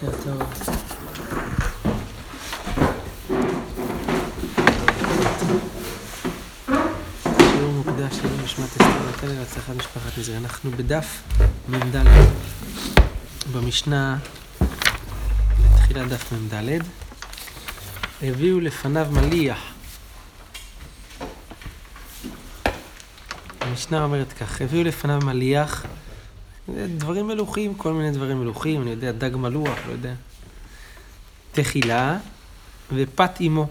שיעור מוקדש של נשמת אסתר נתניה להצלחת משפחת נזרי. אנחנו בדף מ"ד, במשנה, בתחילת דף מ"ד, הביאו לפניו מליח. המשנה אומרת כך, הביאו לפניו מליח, דברים מלוכים, כל מיני דברים מלוכים, אני יודע, דג מלוח, לא יודע. תחילה ופת אימו.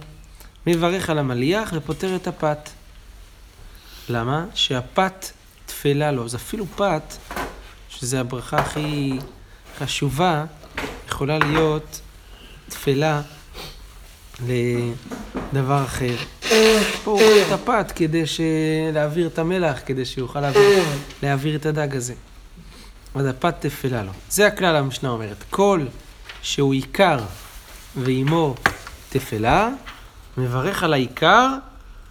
מברך על המליח ופותר את הפת. למה? שהפת תפלה לו. אז אפילו פת, שזה הברכה הכי חשובה, יכולה להיות תפלה לדבר אחר. פה הוא רואה את הפת כדי להעביר את המלח, כדי שיוכל להעביר, להעביר את הדג הזה. הפת תפלה לו. זה הכלל המשנה אומרת. כל שהוא עיקר ואימו תפלה, מברך על העיקר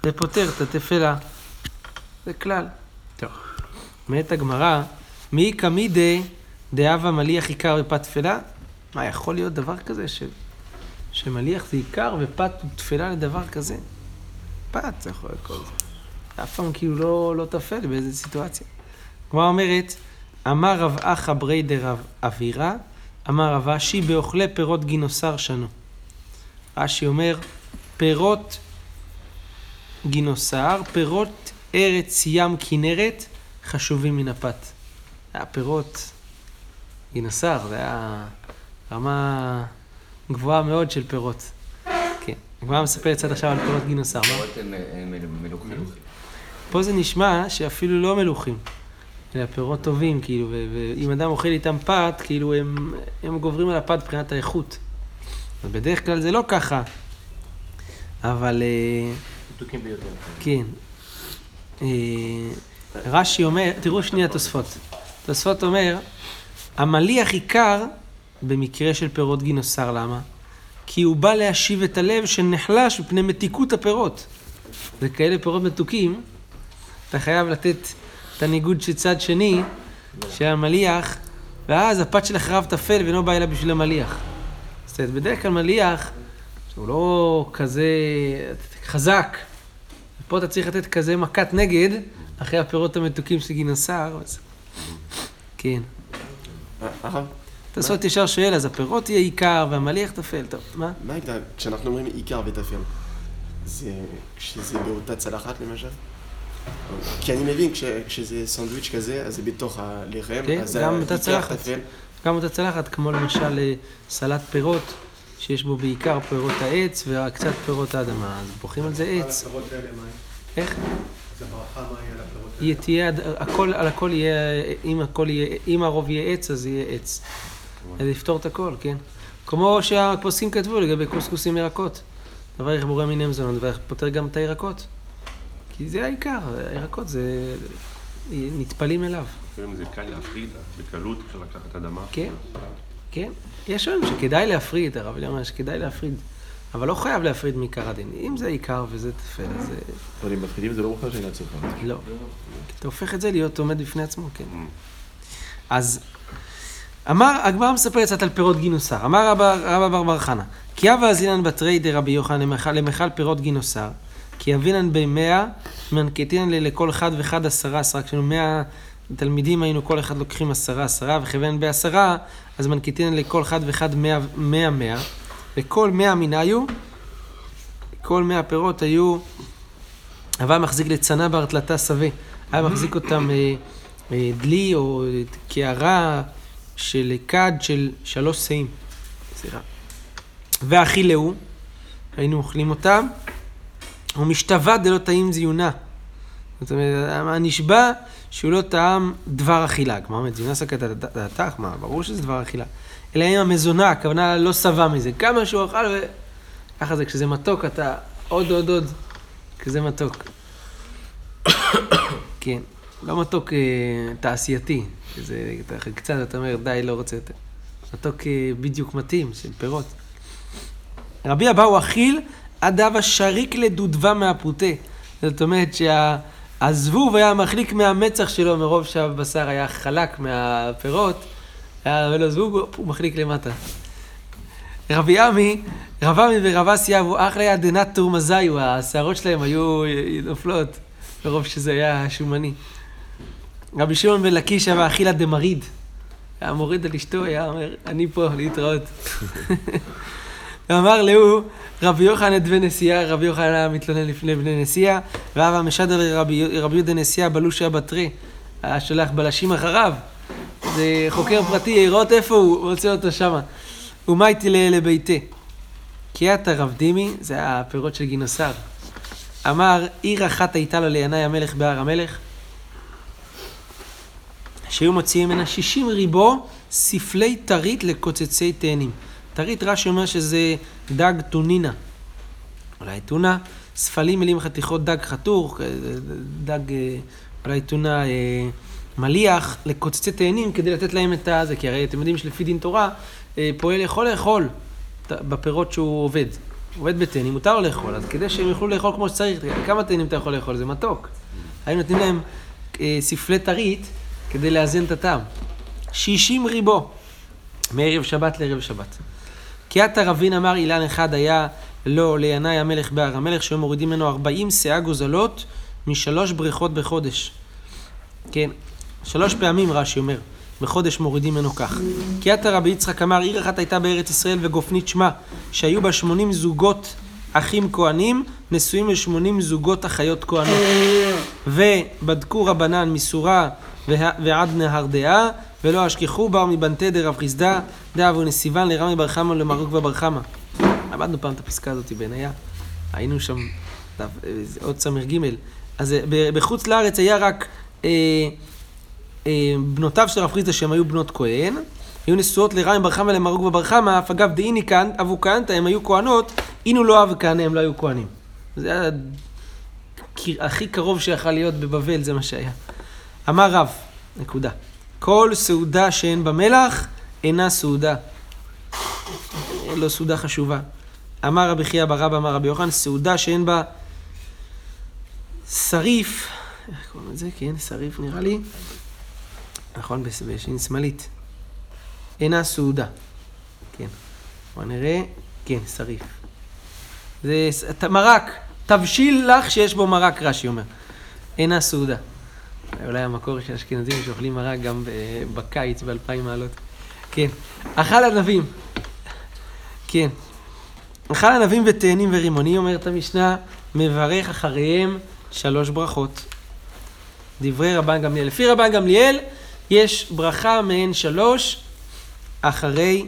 ופותר את התפלה. זה כלל. טוב. אומרת הגמרא, מי קמידי דאבה מליח עיקר ופת תפלה? מה, יכול להיות דבר כזה ש... שמליח זה עיקר ופת תפלה לדבר כזה? פת זה יכול להיות כל זה. אף פעם כאילו לא, לא תפל באיזה סיטואציה. הגמרא אומרת, אמר רב אחא ברי דרב אבירה, אמר רב אשי באוכלי פירות גינוסר שנו. רש"י אומר, פירות גינוסר, פירות ארץ ים כנרת, חשובים מן הפת. היה פירות גינוסר, זה היה רמה גבוהה מאוד של פירות. כן. הגמרא מספרת קצת עכשיו על פירות גינוסר. פירות הם מלוכים. פה זה נשמע שאפילו לא מלוכים. אלא פירות טובים, כאילו, ואם אדם אוכל איתם פת, כאילו הם, הם גוברים על הפת מבחינת האיכות. בדרך כלל זה לא ככה, אבל... מתוקים ביותר. כן. אה, רש"י אומר, תראו שנייה תוספות. תוספות אומר, המליח עיקר במקרה של פירות גינוסר, למה? כי הוא בא להשיב את הלב שנחלש מפני מתיקות הפירות. וכאלה פירות מתוקים, אתה חייב לתת את הניגוד של צד שני, של המליח, ואז הפת של החרב תפל ואינו בא אלא בשביל המליח. זאת אומרת, בדרך כלל מליח, שהוא לא כזה חזק, פה אתה צריך לתת כזה מכת נגד, אחרי הפירות המתוקים של גינוסר, אז... כן. תעשות ישר שואל, אז הפירות יהיה עיקר והמליח תפל, טוב, מה? מה הייתה, כשאנחנו אומרים עיקר וטפל, זה כשזה באותה צלחת למשל? כי אני מבין כש, כשזה סנדוויץ' כזה, אז זה בתוך הלחם, כן, אז גם העיקר אותה צלחת. טפל. גם אותה צלחת, כמו למשל אה, סלט פירות, שיש בו בעיקר פירות העץ וקצת פירות האדמה, אז בוכים על זה עץ. איך? זה ברכה מה יהיה על הפירות האלה? תהיה, הכל, על הכל יהיה, אם הכל יהיה, אם הרוב יהיה עץ, אז יהיה עץ. אז יפתור את הכל, כן. כמו שהפוסקים כתבו לגבי קוסקוסים ירקות. דבר איך בורא מיני מזונות, ופותר גם את הירקות. כי זה העיקר, הירקות זה... נטפלים אליו. לפעמים זה קל להפריד, בקלות אפשר לקחת אדמה. כן. כן, יש היום שכדאי להפריד, הרב אליהו שכדאי להפריד, אבל לא חייב להפריד מעיקר הדין. אם זה עיקר וזה טפל, אז זה... אבל אם מפחידים זה לא מוכר שאינה צופה. לא. אתה הופך את זה להיות עומד בפני עצמו, כן. אז אמר, הגמרא מספר קצת על פירות גינוסר. אמר רבא בר בר חנא, כי הווה אזינן בתרי דרבי יוחנן למכל פירות גינוסר, כי אבינן במאה, מנקטינן ל- לכל אחד ואחד עשרה עשרה, כשהיינו מאה תלמידים היינו כל אחד לוקחים עשרה עשרה, וכיוון בעשרה, אז מנקטינן לכל אחד ואחד מאה מאה מאה, וכל מאה מן היו, כל מאה פירות היו, הווה מחזיק לצנה בהרתלתה שווה, היה מחזיק אותם אה, אה, דלי או קערה של כד של שלוש שאים, סליחה. ואכילהו, היינו אוכלים אותם, ומשתווה דלא טעים זיונה. זאת אומרת, הנשבע שהוא לא טעם דבר אכילה. כלומר, אומרת, זיונה סקת דעתך, מה, ברור שזה דבר אכילה. אלא אם המזונה, הכוונה לא שבע מזה. כמה שהוא אכל ו... ככה זה, כשזה מתוק אתה עוד עוד עוד, כזה מתוק. כן, לא מתוק אה, תעשייתי, שזה, אתה קצת, אתה אומר, די, לא רוצה יותר. מתוק אה, בדיוק מתאים, של פירות. רבי אבאו אכיל עד אבה שריק לדודבה מהפוטה. זאת אומרת שהזבוב היה מחליק מהמצח שלו מרוב שהבשר היה חלק מהפירות, היה לו זבוב, הוא מחליק למטה. רבי עמי, רב עמי ורב אסי אבו אחלה דנת תורמזיו, השערות שלהם היו נופלות, מרוב שזה היה שומני. רבי שמעון בן לקיש היה אכילה דמריד. היה מוריד על אשתו, היה אומר, אני פה, להתראות. ואמר להו, רבי יוחנן את נשיאה, רבי יוחנן היה מתלונן לפני בני נשיאה, ואבא משדר רבי יהודה נשיאה בלושה בתרי, היה שולח בלשים אחריו. זה חוקר פרטי, לראות איפה הוא, הוא רוצה אותו שמה. ומה איתי לביתי? כי אתה רב דימי, זה הפירות של גינוסר. אמר, עיר אחת הייתה לו לינאי המלך בהר המלך, שהיו מוציאים ממנה שישים ריבו ספלי טרית לקוצצי תאנים. טרית רש"י אומר שזה דג טונינה. אולי טונה, ספלים מילים חתיכות דג חתוך, דג, אה, אולי טונה אה, מליח, לקוצצי תאנים כדי לתת להם את הזה, כי הרי אתם יודעים שלפי דין תורה, אה, פועל יכול לאכול בפירות שהוא עובד. עובד בתאנים, מותר לו לאכול, אז כדי שהם יוכלו לאכול כמו שצריך, כמה תאנים אתה יכול לאכול? זה מתוק. היו נותנים להם אה, ספלי טרית כדי לאזן את הטעם. שישים ריבו, מערב שבת לערב שבת. כי עתה רבין אמר אילן אחד היה לו לינאי המלך בהר המלך, שהיו מורידים ממנו ארבעים שאה גוזלות משלוש בריכות בחודש. כן, שלוש פעמים רש"י אומר, בחודש מורידים ממנו כך. כי עתה רבי יצחק אמר, עיר אחת הייתה בארץ ישראל וגופנית שמה, שהיו בה שמונים זוגות אחים כהנים, נשואים לשמונים זוגות אחיות כהנות. ובדקו רבנן מסורה ועד נהר דעה, ולא אשכחו באו מבנתי דרב חיסדא, דאבו נסיבן לרמי בר חמא ולמרוק ובר חמא. למדנו פעם את הפסקה הזאת בעינייה, היינו שם, עוד ס"ג. אז בחוץ לארץ היה רק אה, אה, בנותיו של רב חיסדא שהן היו בנות כהן, היו נשואות לרמי בר חמא ולמרוק ובר חמא, אף אגב דאיני כאן, אבו כהנתא, הם היו כהנות, אינו לא אב כהנא, הם לא היו כהנים. זה היה הכי קרוב שיכול להיות בבבל, זה מה שהיה. אמר רב, נקודה. כל סעודה שאין בה מלח, אינה סעודה. לא סעודה חשובה. אמר רבי חייא בר רבא, אמר רבי יוחנן, סעודה שאין בה שריף, איך קוראים לזה? כן, שריף נראה לי. נכון, בשין שמאלית. אינה סעודה. כן. בוא נראה. כן, שריף. זה מרק. תבשיל לך שיש בו מרק, רש"י אומר. אינה סעודה. אולי המקור של אשכנזים שאוכלים מרק גם בקיץ באלפיים מעלות. כן. אכל ענבים. כן. אכל ענבים ותאנים ורימונים, אומרת המשנה, מברך אחריהם שלוש ברכות. דברי רבן גמליאל. לפי רבן גמליאל, יש ברכה מהן שלוש אחרי,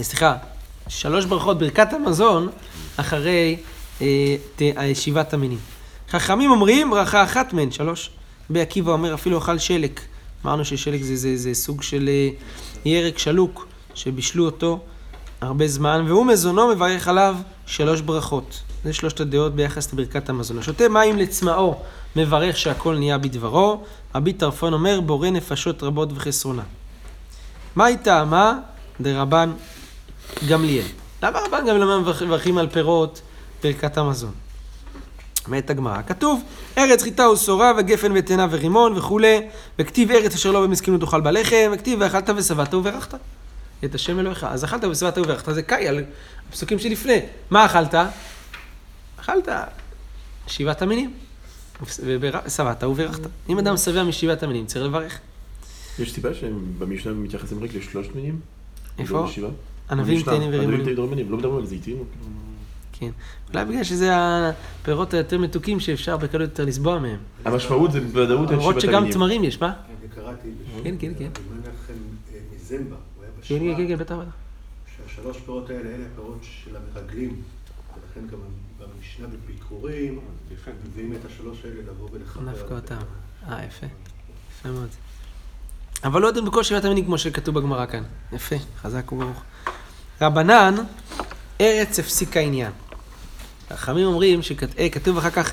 סליחה, שלוש ברכות, ברכת המזון, אחרי אה, ת, אה, שבעת המינים. חכמים אומרים ברכה אחת מהן, שלוש. רבי עקיבא אומר אפילו אכל שלק. אמרנו ששלק זה, זה, זה סוג של אה, ירק שלוק, שבישלו אותו הרבה זמן, והוא מזונו מברך עליו שלוש ברכות. זה שלושת הדעות ביחס לברכת המזון. השותה מים לצמאו, מברך שהכל נהיה בדברו. רבי טרפון אומר, בורא נפשות רבות וחסרונה. מה היא טעמה? דרבן גמליאל. למה רבן גמליאל מברכים על פירות ברכת המזון? אומרת הגמרא, כתוב, ארץ חיטה ושורה וגפן ותאנה ורימון וכולי, וכתיב ארץ אשר לא במסכנות תאכל בלחם, וכתיב ואכלת ושבעת וברכת. את השם אלוהיך. אז אכלת ושבעת וברכת, זה קאי על הפסוקים שלפני. מה אכלת? אכלת שבעת המינים. ושבעת וברכת. אם אדם שבע משבעת המינים, צריך לברך. יש סיבה שבמשנה מתייחסים רק לשלושת מינים? איפה? ענבים, תאנים ורימונים. לא מדברים על זיתים? כן. אולי בגלל שזה הפירות היותר מתוקים שאפשר בקלות יותר לסבוע מהם. המשמעות זה בוודאות שבעת למרות שגם תמרים יש, מה? אני קראתי, כן, כן, כן. מנחם מזמבה, הוא היה כן, כן, בשואה, כן, בטח, בטח. שהשלוש פירות האלה, אלה הפירות של המרגלים, ולכן גם במשנה בביקורים, מביאים את השלוש האלה לבוא ולחבר. נפקא אותם. אה, יפה. יפה מאוד. אבל לא יודעים בכל שבעת המינים כמו שכתוב בגמרא כאן. יפה, חזק וברוך. רבנן, ארץ הפסיקה עניין. החכמים אומרים שכתוב אחר כך,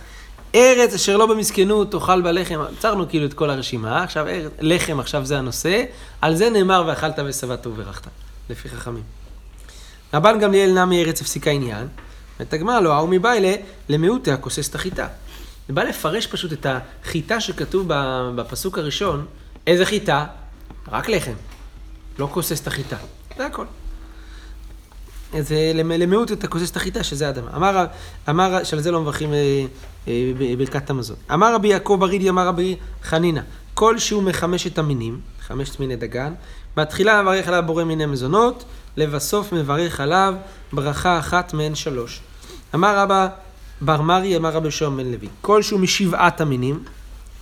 ארץ אשר לא במסכנות תאכל בלחם, עצרנו כאילו את כל הרשימה, עכשיו ארץ, לחם עכשיו זה הנושא, על זה נאמר ואכלת ושבעת וברכת, לפי חכמים. רבן גמליאל נע מארץ הפסיקה עניין, ואת הגמרא לא ההוא מביילה למיעוטי הכוסס את החיטה. זה בא לפרש פשוט את החיטה שכתוב בפסוק הראשון, איזה חיטה? רק לחם, לא כוסס את החיטה, זה הכל. זה למ- למיעוט אתה כוסס את החיטה, שזה האדמה. אמר, אמר, שעל זה לא מברכים אה, אה, בברכת המזון. אמר רבי יעקב ברידי, אמר רבי חנינא, כל שהוא מחמשת המינים, חמשת מיני דגן, בתחילה מברך עליו בורא מיני מזונות, לבסוף מברך עליו ברכה אחת מהן שלוש. אמר רבא בר מרי, אמר רבי שוהם בן לוי, כל שהוא משבעת המינים,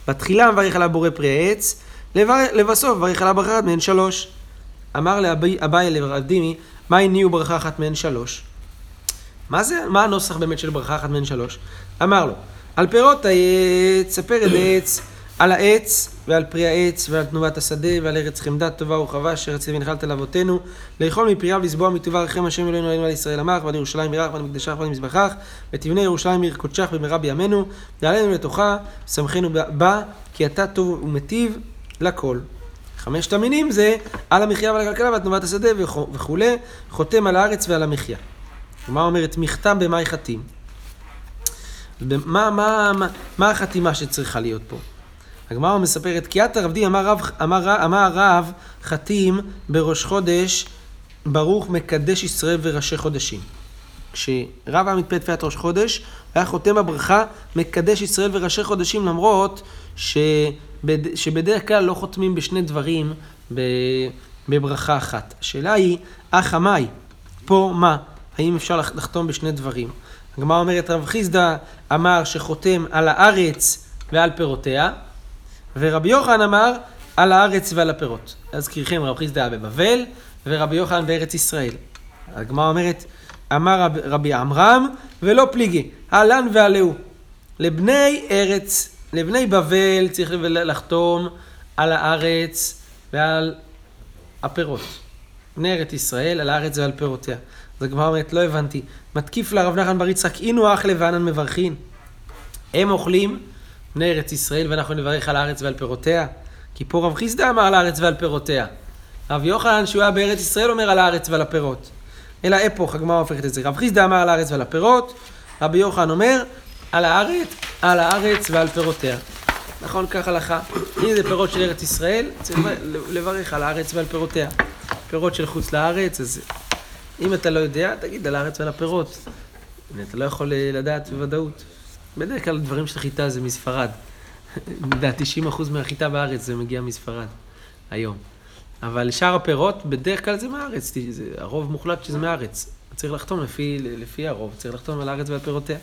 בתחילה מברך עליו בורא פרי העץ, לבסוף מברך עליו ברכה אחת מהן שלוש. אמר לאביי לרב דימי, מה הניעו ברכה אחת מהן שלוש? מה זה, מה הנוסח באמת של ברכה אחת מהן שלוש? אמר לו, על פירות העץ, את העץ, על העץ ועל פרי העץ ועל תנובת השדה ועל ארץ חמדה טובה ורחבה אשר רציתי ונחלת לאבותינו לאכול מפריו לסבוע מטובה רחם השם אלוהינו עלינו על ישראל אמר ועל ירושלים ירח ועל מקדשך ועל מזבחך ותבנה ירושלים עיר קודשך במהרה בימינו ועלינו לתוכה שמחנו בה כי אתה טוב ומיטיב לכל. חמשת המינים זה על המחיה ועל הכלכלה ועל תנובת השדה וכו- וכולי, חותם על הארץ ועל המחיה. מה אומרת? מכתם במאי חתים. מה, מה, מה, מה החתימה שצריכה להיות פה? הגמרא מספרת, כי את הרב די אמר רב, אמר, אמר הרב חתים בראש חודש ברוך מקדש ישראל וראשי חודשים. כשרב היה מתפלל תפילת ראש חודש, היה חותם בברכה מקדש ישראל וראשי חודשים למרות שבד... שבדרך כלל לא חותמים בשני דברים ב... בברכה אחת. השאלה היא, אך עמי, פה מה? האם אפשר לח- לחתום בשני דברים? הגמרא אומרת, רב חיסדא אמר שחותם על הארץ ועל פירותיה, ורבי יוחנן אמר על הארץ ועל הפירות. להזכירכם, רב חיסדא היה בבבל, ורבי יוחנן בארץ ישראל. הגמרא אומרת, אמר רב, רבי עמרם, ולא פליגי, אהלן ועלהו. לבני ארץ, לבני בבל צריך לחתום על הארץ ועל הפירות. בני ארץ ישראל, על הארץ ועל פירותיה. אז הגמרא אומרת, לא הבנתי. מתקיף לה רב נחמן בר יצחק, אינו אח לבענן מברכין. הם אוכלים בני ארץ ישראל, ואנחנו נברך על הארץ ועל פירותיה. כי פה רב חיסדא אמר על הארץ ועל פירותיה. רב יוחנן, שהוא היה בארץ ישראל, אומר על הארץ ועל הפירות. אלא הפוך, הגמרא הופכת את זה. רב חיסדא אמר על הארץ ועל הפירות, רבי יוחנן אומר על הארץ, על הארץ ועל פירותיה. נכון, כך הלכה. אם זה פירות של ארץ ישראל, צריך לברך על הארץ ועל פירותיה. פירות של חוץ לארץ, אז אם אתה לא יודע, תגיד על הארץ ועל הפירות. אתה לא יכול אה, לדעת בוודאות. בדרך כלל דברים של חיטה זה מספרד. לדעת 90% מהחיטה בארץ זה מגיע מספרד, היום. אבל שאר הפירות, בדרך כלל זה מהארץ, זה הרוב מוחלט שזה מהארץ. צריך לחתום לפי, לפי הרוב, צריך לחתום על הארץ ועל פירותיה.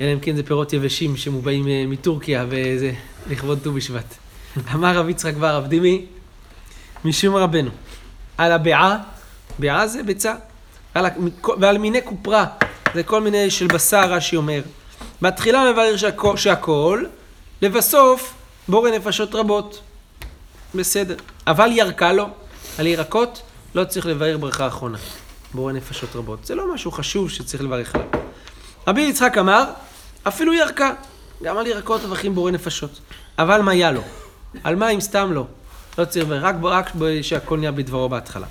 אלא אם כן זה פירות יבשים שמובאים אה, מטורקיה וזה לכבוד ט"ו בשבט. אמר רב יצחק בר רב דימי, משום רבנו, על הבעה, בעה זה ביצה, על ועל מיני כופרה, זה כל מיני של בשר, רש"י אומר. בתחילה מבאר שהכל, שהכל, לבסוף בורא נפשות רבות. בסדר. אבל ירקה לו, על ירקות לא צריך לבאר ברכה אחרונה. בורא נפשות רבות. זה לא משהו חשוב שצריך לברך עליו. רבי יצחק אמר, אפילו ירקה. גם על ירקות מברכים בורא נפשות. אבל מה היה לו? על מים סתם לא. לא צריך רק, רק שהכל נהיה בדברו בהתחלה.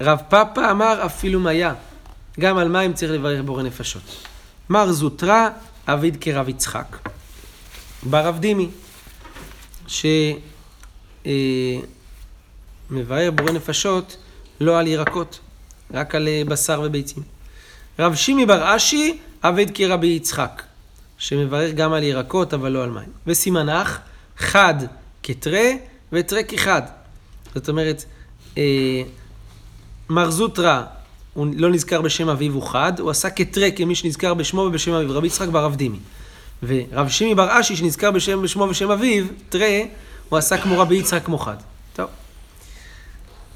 רב פאפה אמר אפילו מיה. גם על מים צריך לברך בורא נפשות. מר זוטרא, אביד כרב יצחק. ברב דימי, שמבאר בורא נפשות לא על ירקות, רק על אה, בשר וביצים. רב שימי בר אשי, אביד כרבי יצחק, שמברך גם על ירקות אבל לא על מים. וסימנך, חד כתרי ותרי כחד. זאת אומרת, אה, מר זוטרא, הוא לא נזכר בשם אביו הוא חד, הוא עשה כתרי כמי שנזכר בשמו ובשם אביו, רבי יצחק ברב דימי. ורב שימי בר אשי שנזכר בשם, בשמו ובשם אביו, תראה, הוא עשה כמו רבי יצחק כמו חד. טוב.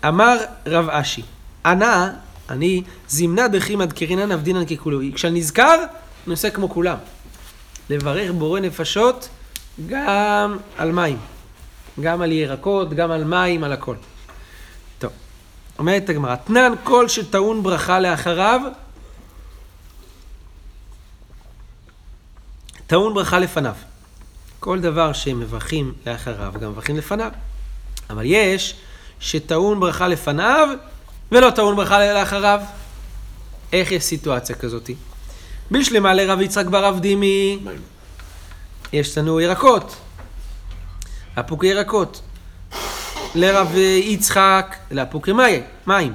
אמר רב אשי, ענה, אני, זימנה דחי מדקרינן אבדינן ככולו. כשאני נזכר, אני עושה כמו כולם. לברך בורא נפשות גם על מים. גם על ירקות, גם על מים, על הכל. טוב. אומרת הגמרא, תנן כל שטעון ברכה לאחריו, טעון ברכה לפניו. כל דבר שמברכים לאחריו, גם מברכים לפניו. אבל יש שטעון ברכה לפניו ולא טעון ברכה לאחריו. איך יש סיטואציה כזאתי? בשלמה לרב יצחק ברב דימי. יש לנו ירקות, אפוקי ירקות. לרב יצחק, לאפוקי מים.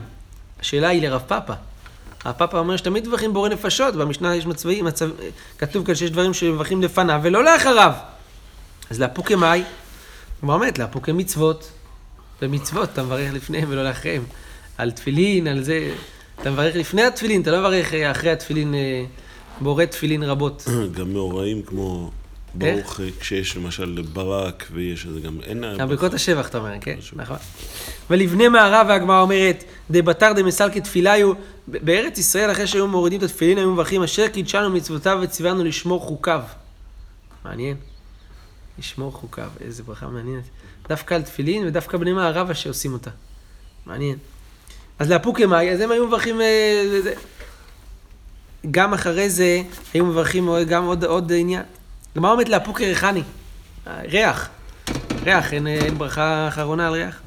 השאלה היא לרב פאפה. הרב פאפה אומר שתמיד מברכים בורא נפשות, במשנה יש מצבים, מצב, כתוב כאן שיש דברים שמברכים לפניו ולא לאחריו. אז לאפוקי מאי, כמו אומרת, לאפוקי מצוות. במצוות אתה מברך לפניהם ולא לאחריהם. על תפילין, על זה, אתה מברך לפני התפילין, אתה לא מברך אה, אחרי התפילין, אה, בורא תפילין רבות. גם מאורעים כמו ברוך, אה, כשיש למשל ברק ויש איזה גם, אין... גם ברכות השבח, אתה אומר, כן, נכון. ולבני מערב והגמרא אומרת, דבתר דמסלקי תפיליו, ב- בארץ ישראל אחרי שהיו מורידים את התפילין היו מברכים אשר קידשנו מצוותיו וציוונו לשמור חוקיו. מעניין. לשמור חוקיו, איזה ברכה מעניינת. דווקא על תפילין ודווקא בני מערבה שעושים אותה. מעניין. אז לאפוקי מאי, אז הם היו מברכים... אה. גם אחרי זה היו מברכים גם עוד, עוד עניין. גמרא אומרת לאפוקי ריחני. ריח. ריח, אין, אין ברכה אחרונה על ריח.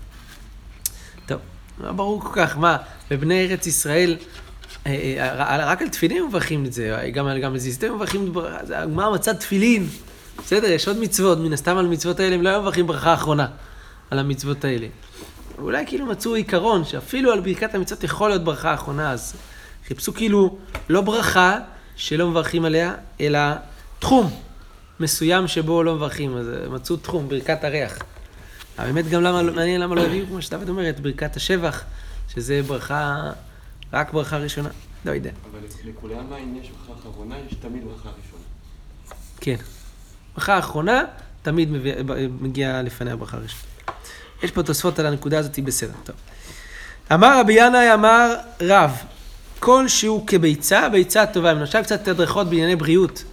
טוב, לא ברור כל כך, מה, בבני ארץ ישראל, אה, אה, רק על תפילין מברכים את זה, גם על גם זיסטים מברכים הגמרא מצד תפילין. בסדר, יש עוד מצוות, מן הסתם על המצוות האלה הם לא היו מברכים ברכה אחרונה על המצוות האלה. אולי כאילו מצאו עיקרון שאפילו על ברכת המצוות יכול להיות ברכה אחרונה, אז חיפשו כאילו לא ברכה שלא מברכים עליה, אלא תחום מסוים שבו לא מברכים, אז מצאו תחום, ברכת הריח. אבל באמת גם למה, מעניין למה לא הביאו, כמו שדוד אומר, את ברכת השבח, שזה ברכה, רק ברכה ראשונה, לא יודע. אבל לכולם אם יש ברכה אחרונה, יש תמיד ברכה ראשונה. כן. ברכה האחרונה, תמיד מגיעה לפניה ברכה ראשונה. יש פה תוספות על הנקודה הזאת, בסדר, טוב. אמר רבי ינאי, אמר רב, כל שהוא כביצה, ביצה טובה. אם עכשיו קצת הדרכות בענייני בריאות.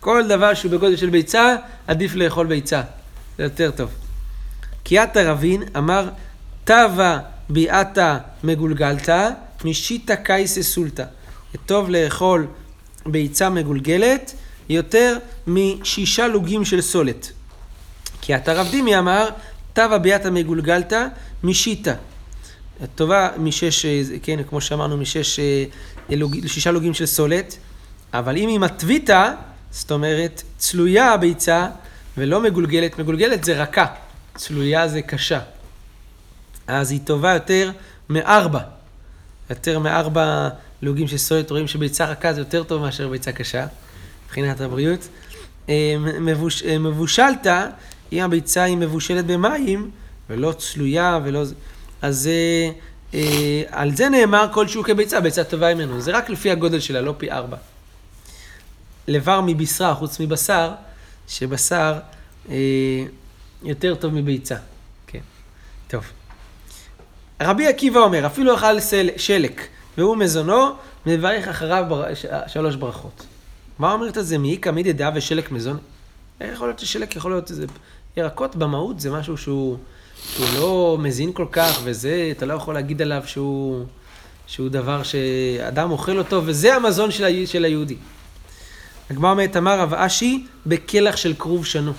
כל דבר שהוא בגודל של ביצה, עדיף לאכול ביצה. זה יותר טוב. קיאת רבין אמר, תבה ביעתה מגולגלתה, משיטה קייסה סולטה. טוב לאכול ביצה מגולגלת יותר משישה לוגים של סולת. כי רב דימי אמר, תבה ביאתה מגולגלתא משיטה. טובה משש, כן, כמו שאמרנו, משש, לוג, שישה לוגים של סולת, אבל אם היא מטביתה, זאת אומרת, צלויה הביצה ולא מגולגלת, מגולגלת זה רכה, צלויה זה קשה. אז היא טובה יותר מארבע. יותר מארבע לוגים של סולת, רואים שביצה רכה זה יותר טוב מאשר ביצה קשה, מבחינת הבריאות. מבוש, מבושלת, אם הביצה היא מבושלת במים, ולא צלויה ולא... אז אה, אה, על זה נאמר כלשהו כביצה, ביצה טובה ממנו. זה רק לפי הגודל שלה, לא פי ארבע. לבר מבשרה, חוץ מבשר, שבשר אה, יותר טוב מביצה. כן, טוב. רבי עקיבא אומר, אפילו אכל סל, שלק והוא מזונו, מברך אחריו בר... שלוש ברכות. מה אומרת את זה? מאיכא מידי דעה ושלק מזון? איך יכול להיות ששלק יכול להיות איזה... ירקות במהות זה משהו שהוא, שהוא לא מזין כל כך, וזה, אתה לא יכול להגיד עליו שהוא, שהוא דבר שאדם אוכל אותו, וזה המזון של, ה... של היהודי. הגמרא אומרת, אמר רב אשי, בכלח של כרוב שנו.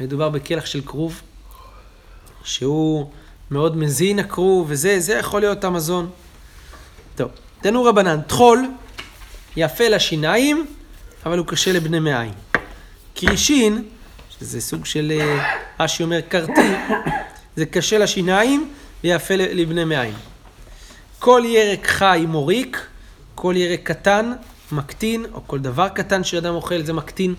מדובר בכלח של כרוב, שהוא מאוד מזין הכרוב, וזה, זה יכול להיות המזון. טוב, תנו רבנן, טחול יפה לשיניים, אבל הוא קשה לבני מעיים. קרישין, שזה סוג של, רש"י אומר, קרטי, זה קשה לשיניים ויפה לבני מעיים. כל ירק חי מוריק, כל ירק קטן מקטין, או כל דבר קטן שאדם אוכל זה מקטין.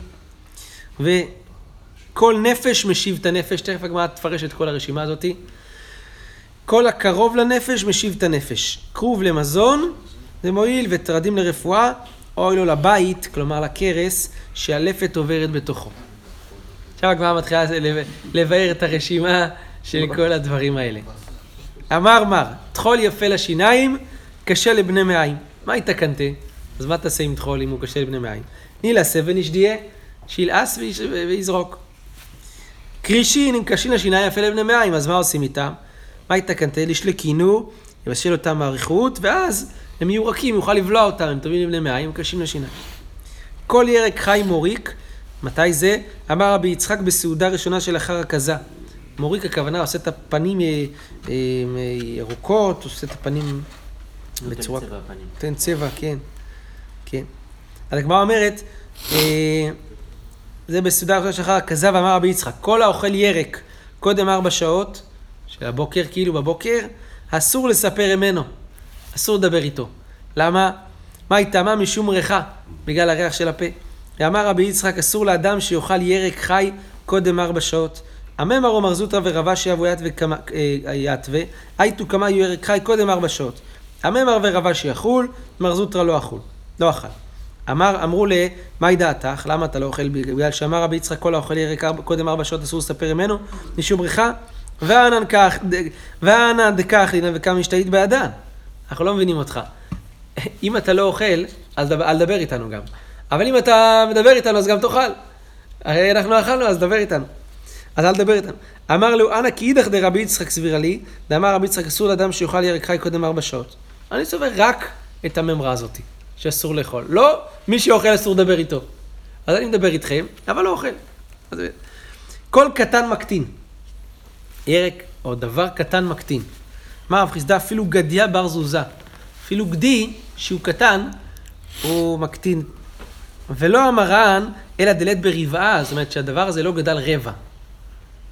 וכל נפש משיב את הנפש, תכף הגמרא תפרש את כל הרשימה הזאתי. כל הקרוב לנפש משיב את הנפש. כרוב למזון, זה מועיל, וטרדים לרפואה, אוי לו לבית, כלומר לכרס, שהלפת עוברת בתוכו. עכשיו הגמרא מתחילה לבאר את הרשימה של כל הדברים האלה. אמר מר, טחול יפה לשיניים, קשה לבני מעיים. מה התקנתה? אז מה תעשה עם טחול אם הוא קשה לבני מעיים? נילעשה ונשדיה, שילעס ויזרוק. קרישין, אם קשים לשיניים יפה לבני מעיים, אז מה עושים איתם? מה התקנתה? לשלקינו, יבשל אותם באריכות, ואז הם יהיו רכים, יוכל לבלוע אותם, הם טובים לבני מעיים, קשים לשיניים. כל ירק חי מוריק, מתי זה? אמר רבי יצחק בסעודה ראשונה שלאחר הכזה. מוריק הכוונה עושה את הפנים ירוקות, עושה את הפנים בצורה... צבע הפנים. נותן צבע, כן. כן. אז הגמרא אומרת, אה, זה בסעודה ראשונה שלאחר הכזה, ואמר רבי יצחק, כל האוכל ירק קודם ארבע שעות, של הבוקר, כאילו בבוקר, אסור לספר ממנו. אסור לדבר איתו. למה? מה איתמה משום ריחה? בגלל הריח של הפה. ואמר רבי יצחק, אסור לאדם שיאכל ירק חי קודם ארבע שעות. הממר אומר זוטרא ורבא שיבו יתווה, הייתו כמה יהיו ירק חי קודם ארבע שעות. הממר ורבא שיחול, מר זוטרא לא אכול, לא אכל. אמר, אמרו ל, מהי דעתך? למה אתה לא אוכל? בגלל שאמר רבי יצחק, כל האוכל ירק קודם ארבע שעות אסור לספר ממנו, משום בריחה. ואנן כך, ואנא דקח לינא וכמה משתהית בעדן. אנחנו לא מבינים אותך. אם אתה לא אוכל, דבר, אל תדבר איתנו גם. אבל אם אתה מדבר איתנו, אז גם תאכל. הרי אנחנו אכלנו, אז דבר איתנו. אז אל תדבר איתנו. אמר לו, אנא כי אידך דרבי יצחק סבירה לי, דאמר רבי יצחק, אסור לאדם שיאכל ירק חי קודם ארבע שעות. אני סובר רק את הממרה הזאתי, שאסור לאכול. לא, מי שאוכל אסור לדבר איתו. אז אני מדבר איתכם, אבל לא אוכל. אז, כל קטן מקטין. ירק או דבר קטן מקטין. מה רב חיסדא? אפילו גדיה בר זוזה. אפילו גדי, שהוא קטן, הוא מקטין. ולא המרן, אלא דלת ברבעה, זאת אומרת שהדבר הזה לא גדל רבע.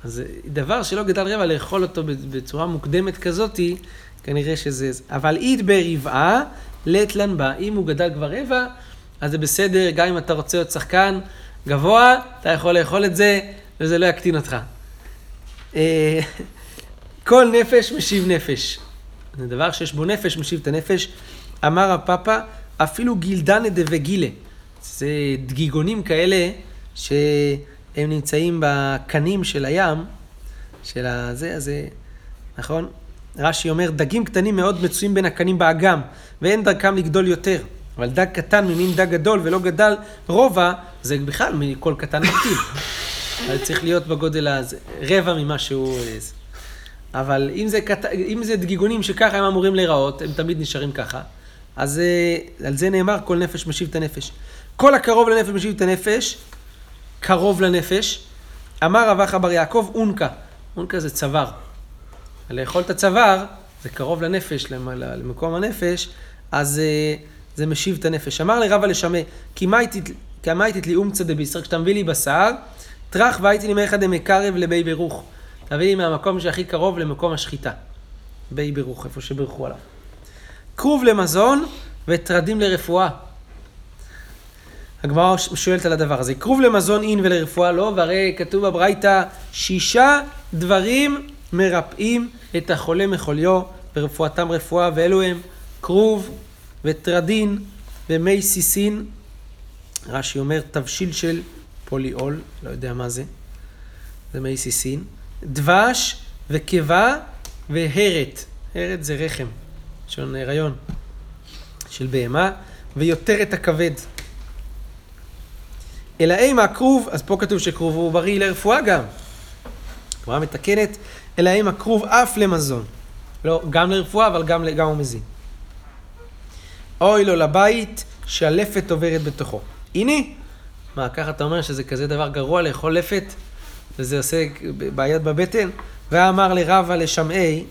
אז דבר שלא גדל רבע, לאכול אותו בצורה מוקדמת כזאתי, כנראה שזה... אבל אית ברבעה, לית לן בה. אם הוא גדל כבר רבע, אז זה בסדר, גם אם אתה רוצה להיות שחקן גבוה, אתה יכול לאכול את זה, וזה לא יקטין אותך. אה, כל נפש משיב נפש. זה דבר שיש בו נפש, משיב את הנפש. אמר הפאפה, אפילו גילדנה דווגילה. זה דגיגונים כאלה שהם נמצאים בקנים של הים, של הזה, אז זה, נכון? רש"י אומר, דגים קטנים מאוד מצויים בין הקנים באגם, ואין דרכם לגדול יותר. אבל דג קטן ממין דג גדול ולא גדל רובע, זה בכלל מכל קטן מקטין. אז צריך להיות בגודל הזה, רבע ממה שהוא... אה. אבל אם זה, קט... אם זה דגיגונים שככה הם אמורים להיראות, הם תמיד נשארים ככה, אז אה, על זה נאמר, כל נפש משיב את הנפש. כל הקרוב לנפש משיב את הנפש, קרוב לנפש. אמר רב אחא בר יעקב, אונקה. אונקה זה צוואר. לאכול את הצוואר, זה קרוב לנפש, למ- למקום הנפש, אז אה, זה משיב את הנפש. אמר לרבא לשמע, כי מה הייתית לי אומצא דבישר, כשאתה מביא לי בשר, טרח והייתי לי מאחד דמקרב לבי ברוך. תביא לי מהמקום שהכי קרוב למקום השחיטה. בי ברוך, איפה שבירכו עליו. כרוב למזון וטרדים לרפואה. הגמרא שואלת על הדבר הזה. כרוב למזון אין ולרפואה לא, והרי כתוב בברייתא, שישה דברים מרפאים את החולה מחוליו, ורפואתם רפואה, ואלו הם כרוב וטרדין ומי סיסין. רש"י אומר, תבשיל של פוליאול, לא יודע מה זה, זה מי סיסין. דבש וקיבה והרת. הרת זה רחם, לשון הריון של בהמה, ויותר את הכבד. אלא אימה הכרוב, אז פה כתוב שכרוב הוא בריא לרפואה גם. הגמרא מתקנת, אלא אימה הכרוב אף למזון. לא, גם לרפואה, אבל גם, גם הוא מזין. אוי לו לבית שהלפת עוברת בתוכו. הנה, מה, ככה אתה אומר שזה כזה דבר גרוע לאכול לפת, וזה עושה בעיות בבטן? ואמר לרבה לשמעי,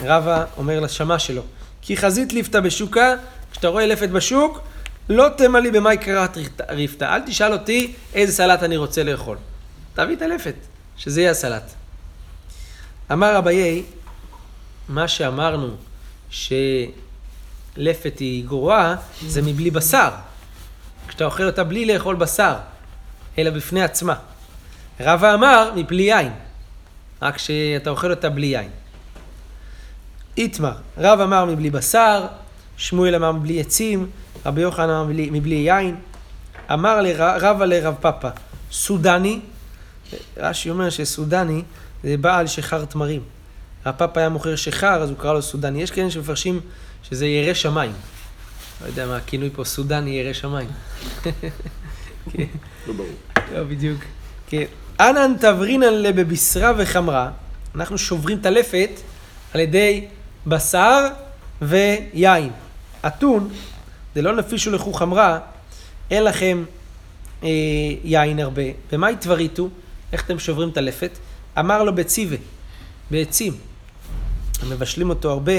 רבה אומר לשמע שלו, כי חזית ליפתא בשוקה, כשאתה רואה לפת בשוק, לא תמלא במאי קראת ריפתא. אל תשאל אותי איזה סלט אני רוצה לאכול. תביא את הלפת, שזה יהיה הסלט. אמר אביי, מה שאמרנו שלפת היא גרועה, זה מבלי בשר. כשאתה אוכל אותה בלי לאכול בשר, אלא בפני עצמה. רבא אמר, מבלי יין. רק שאתה אוכל אותה בלי יין. איתמר, רב אמר מבלי בשר, שמואל אמר מבלי עצים, רבי יוחנן מבלי, מבלי יין. אמר רבא לרב פאפא, סודני, רש"י אומר שסודני זה בעל שחר תמרים. רב פאפא היה מוכר שחר, אז הוא קרא לו סודני. יש כאלה שמפרשים שזה ירא שמיים. לא יודע מה הכינוי פה, סודני ירא שמיים. כן. לא ברור. לא, בדיוק. כן. אנן תברינן לבבשרה וחמרה, אנחנו שוברים את הלפת על ידי בשר ויין. אתון, זה לא נפישו לכו חמרה, אין לכם אה, יין הרבה. במה התבריתו? איך אתם שוברים את הלפת? אמר לו בציבה, בעצים. מבשלים אותו הרבה,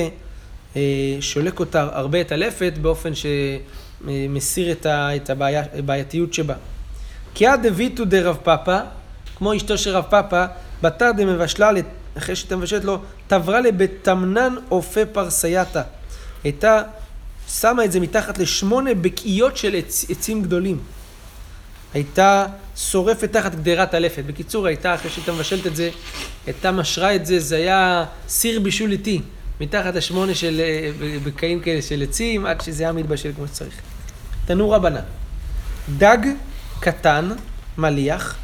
אה, שולק אותה הרבה את הלפת באופן שמסיר את, ה, את הבעיה, הבעייתיות שבה. כי עד דביתו דרב פאפא, כמו אשתו של רב פאפא, בתר דמבשלה, אחרי שאתה מבשלת לו, תברה לבתמנן אופה פרסייתא. הייתה שמה את זה מתחת לשמונה בקיאות של עצ, עצים גדולים. הייתה שורפת תחת גדרת הלפת. בקיצור, הייתה, אחרי שהייתה מבשלת את זה, הייתה משרה את זה, זה היה סיר בישול איטי, מתחת לשמונה של אה, בקעים כאלה של עצים, עד שזה היה מתבשל כמו שצריך. תנור הבנה. דג קטן, מליח,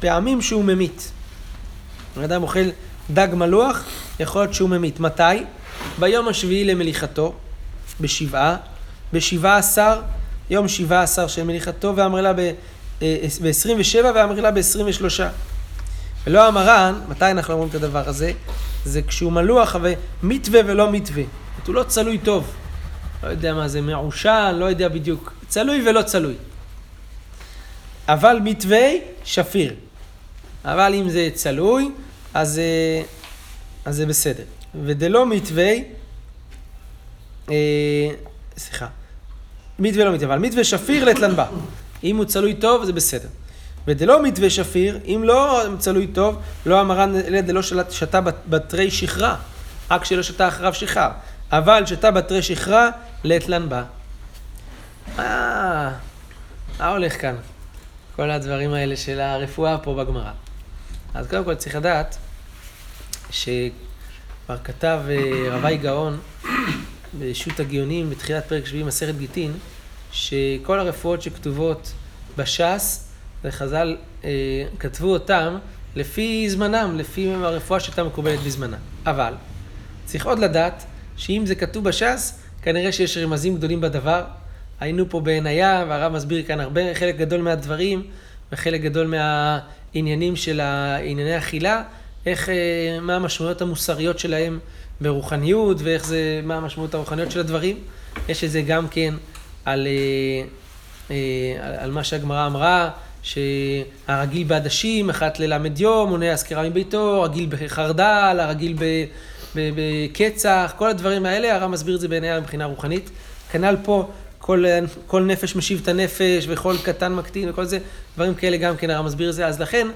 פעמים שהוא ממית. אדם אוכל דג מלוח, יכול להיות שהוא ממית. מתי? ביום השביעי למליחתו, בשבעה, בשבעה עשר, יום שבעה עשר של מליחתו, ואמר לה ב-27 ואמר לה ב-23. ולא המרן, מתי אנחנו אומרים את הדבר הזה? זה כשהוא מלוח ומתווה ולא מתווה. הוא לא צלוי טוב. לא יודע מה זה, מעושן, לא יודע בדיוק. צלוי ולא צלוי. אבל מתווה, שפיר. אבל אם זה צלוי, אז, אה, אז זה בסדר. ודלא מתווה, אה, סליחה, מתווה לא מתווה, אבל מתווה שפיר לתלן בה. אם הוא צלוי טוב, זה בסדר. ודלא מתווה שפיר, אם לא צלוי טוב, לא המרן דלא שתה בתרי שכרה, רק שלא שתה אחריו שכר. אבל שתה בתרי שכרה, לתלן בה. אה, מה הולך כאן? כל הדברים האלה של הרפואה פה בגמרא. אז קודם כל צריך לדעת שכבר כתב אה, רבי גאון בשו"ת הגאונים בתחילת פרק שביעי מסכת גיטין, שכל הרפואות שכתובות בש"ס, וחז"ל אה, כתבו אותם לפי זמנם, לפי הרפואה שהייתה מקובלת בזמנה. אבל צריך עוד לדעת שאם זה כתוב בש"ס, כנראה שיש רמזים גדולים בדבר. היינו פה בעינייה, והרב מסביר כאן הרבה, חלק גדול מהדברים, וחלק גדול מהעניינים של ענייני אכילה, איך, אה, מה המשמעויות המוסריות שלהם ברוחניות, ואיך זה, מה המשמעות הרוחניות של הדברים. יש את זה גם כן על, אה, אה, על מה שהגמרא אמרה, שהרגיל בעדשים, אחת ללמד יום, מונע הזכירה מביתו, רגיל בחרדל, הרגיל בקצח, כל הדברים האלה, הרב מסביר את זה בעינייה מבחינה רוחנית. כנ"ל פה, כל, כל נפש משיב את הנפש, וכל קטן מקטין, וכל זה, דברים כאלה גם כן הרב מסביר את זה. אז לכן,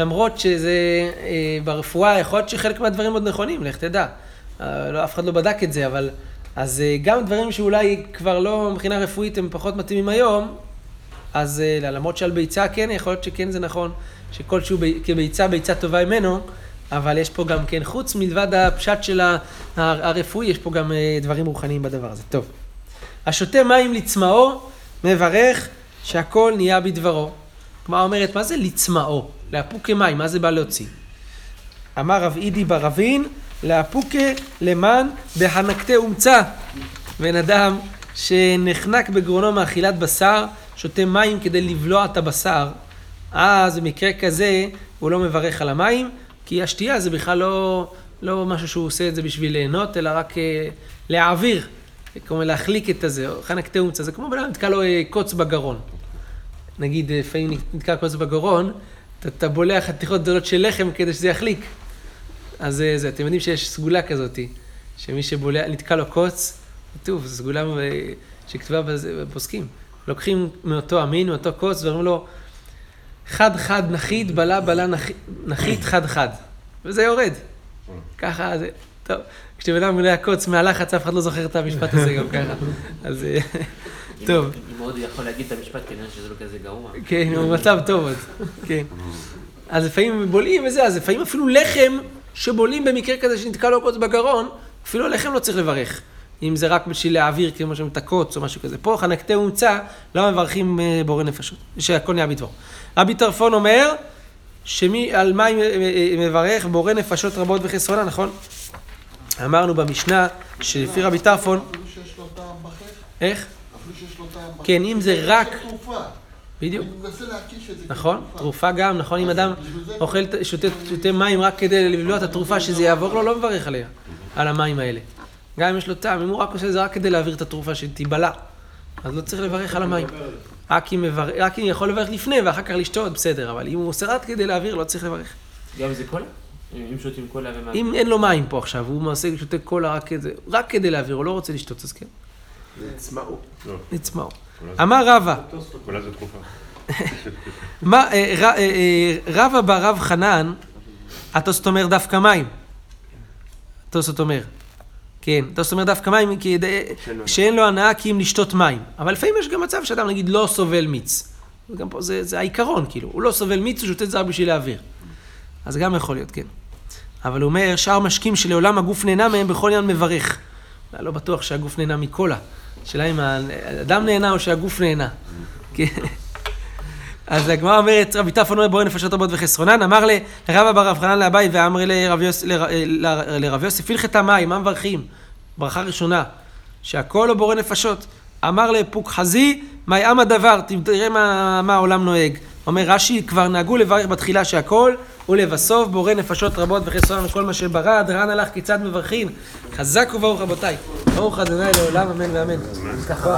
למרות שזה אה, ברפואה, יכול להיות שחלק מהדברים עוד נכונים, לך תדע. אה, לא, אף אחד לא בדק את זה, אבל... אז אה, גם דברים שאולי כבר לא מבחינה רפואית הם פחות מתאימים היום, אז אה, למרות שעל ביצה כן, יכול להיות שכן זה נכון, שכלשהו כביצה, ביצה טובה ממנו, אבל יש פה גם כן, חוץ מלבד הפשט של הרפואי, יש פה גם דברים רוחניים בדבר הזה. טוב. השותה מים לצמאו, מברך שהכל נהיה בדברו. כלומר אומרת, מה זה לצמאו? לאפוקי מים, מה זה בא להוציא? אמר רב אידי ברבין, לאפוקה למען בהנקתה אומצה. בן אדם שנחנק בגרונו מאכילת בשר, שותה מים כדי לבלוע את הבשר, אז במקרה כזה הוא לא מברך על המים, כי השתייה זה בכלל לא, לא משהו שהוא עושה את זה בשביל ליהנות, אלא רק uh, להעביר, כמו להחליק את הזה, חנק תאומצה, זה כמו בן אדם נתקע לו uh, קוץ בגרון. נגיד, אה, לפעמים נתקע קוץ בגרון, אתה, אתה בולע חתיכות גדולות של לחם כדי שזה יחליק. אז זה, אתם יודעים שיש סגולה כזאת, שמי שבולע, נתקע לו קוץ, כתוב, זו סגולה שכתובה בפוסקים. לוקחים מאותו המין, מאותו קוץ, ואומרים לו, חד חד נחית, בלה בלה נחית חד חד. וזה יורד. ככה זה, טוב. כשבן אדם מלא הקוץ מהלחץ, אף אחד לא זוכר את המשפט הזה גם ככה. אז טוב. אם עוד יכול להגיד את המשפט, כנראה שזה לא כזה גרוע. כן, הוא מצב טוב עוד. כן. אז לפעמים בולעים וזה, אז לפעמים אפילו לחם שבולעים במקרה כזה שנתקע לו קוץ בגרון, אפילו לחם לא צריך לברך. אם זה רק בשביל להעביר, כמו שאומרים, את הקוץ או משהו כזה. פה חנקתי הומצא, לא מברכים אה, בורא נפשות, שהכל נהיה בדבור. רבי טרפון אומר, שמי, על מה מברך בורא נפשות רבות וחסרונה, נכון? אמרנו במשנה, שלפי רבי טרפון... איך? כן, אם זה רק... בדיוק. נכון, תרופה גם, נכון, אם אדם אוכל, שותה מים רק כדי לבלוע את התרופה שזה יעבור לו, לא מברך עליה, על המים האלה. גם אם יש לו טעם, אם הוא רק עושה את זה רק כדי להעביר את התרופה שתיבלע, אז לא צריך לברך על המים. רק אם, מבר... רק אם יכול לברך לפני ואחר כך לשתות, בסדר, אבל אם הוא עושה רק כדי להעביר, לא צריך לברך. גם זה קולה? אם שותים קולה ומה... אם אין לו מים פה עכשיו, הוא מעשה שותה קולה רק כדי, רק כדי להעביר, הוא לא רוצה לשתות, אז כן. נצמאו. נצמאו. אמר רבא. אה, אה, אה, רבא ברב חנן, התוספות אומר דווקא מים. התוספות אומר. כן, אתה אומר דווקא מים, שאין לו הנאה כי אם לשתות מים. אבל לפעמים יש גם מצב שאדם נגיד לא סובל מיץ. גם פה זה, זה העיקרון, כאילו, הוא לא סובל מיץ, הוא שותה רק בשביל להעביר. אז גם יכול להיות, כן. אבל הוא אומר, שאר משקים שלעולם הגוף נהנה מהם בכל עניין מברך. לא בטוח שהגוף נהנה מקולה. השאלה אם האדם נהנה או שהגוף נהנה. אז הגמרא אומרת, רבי טרפון אומר בורא נפשות רבות וחסרונן, אמר לרבא בר רב חנן לאביי ואמר לרב יוסף, הלכת מים, מה מברכים? ברכה ראשונה, שהכל לא בורא נפשות. אמר לפוק חזי, מאי עם הדבר, תראה מה העולם נוהג. אומר רש"י, כבר נהגו לברך בתחילה שהכל, ולבסוף בורא נפשות רבות וחסרונן וכל מה שברא, דרן הלך כיצד מברכים. חזק וברוך רבותיי. ברוך ה' לעולם אמן ואמן.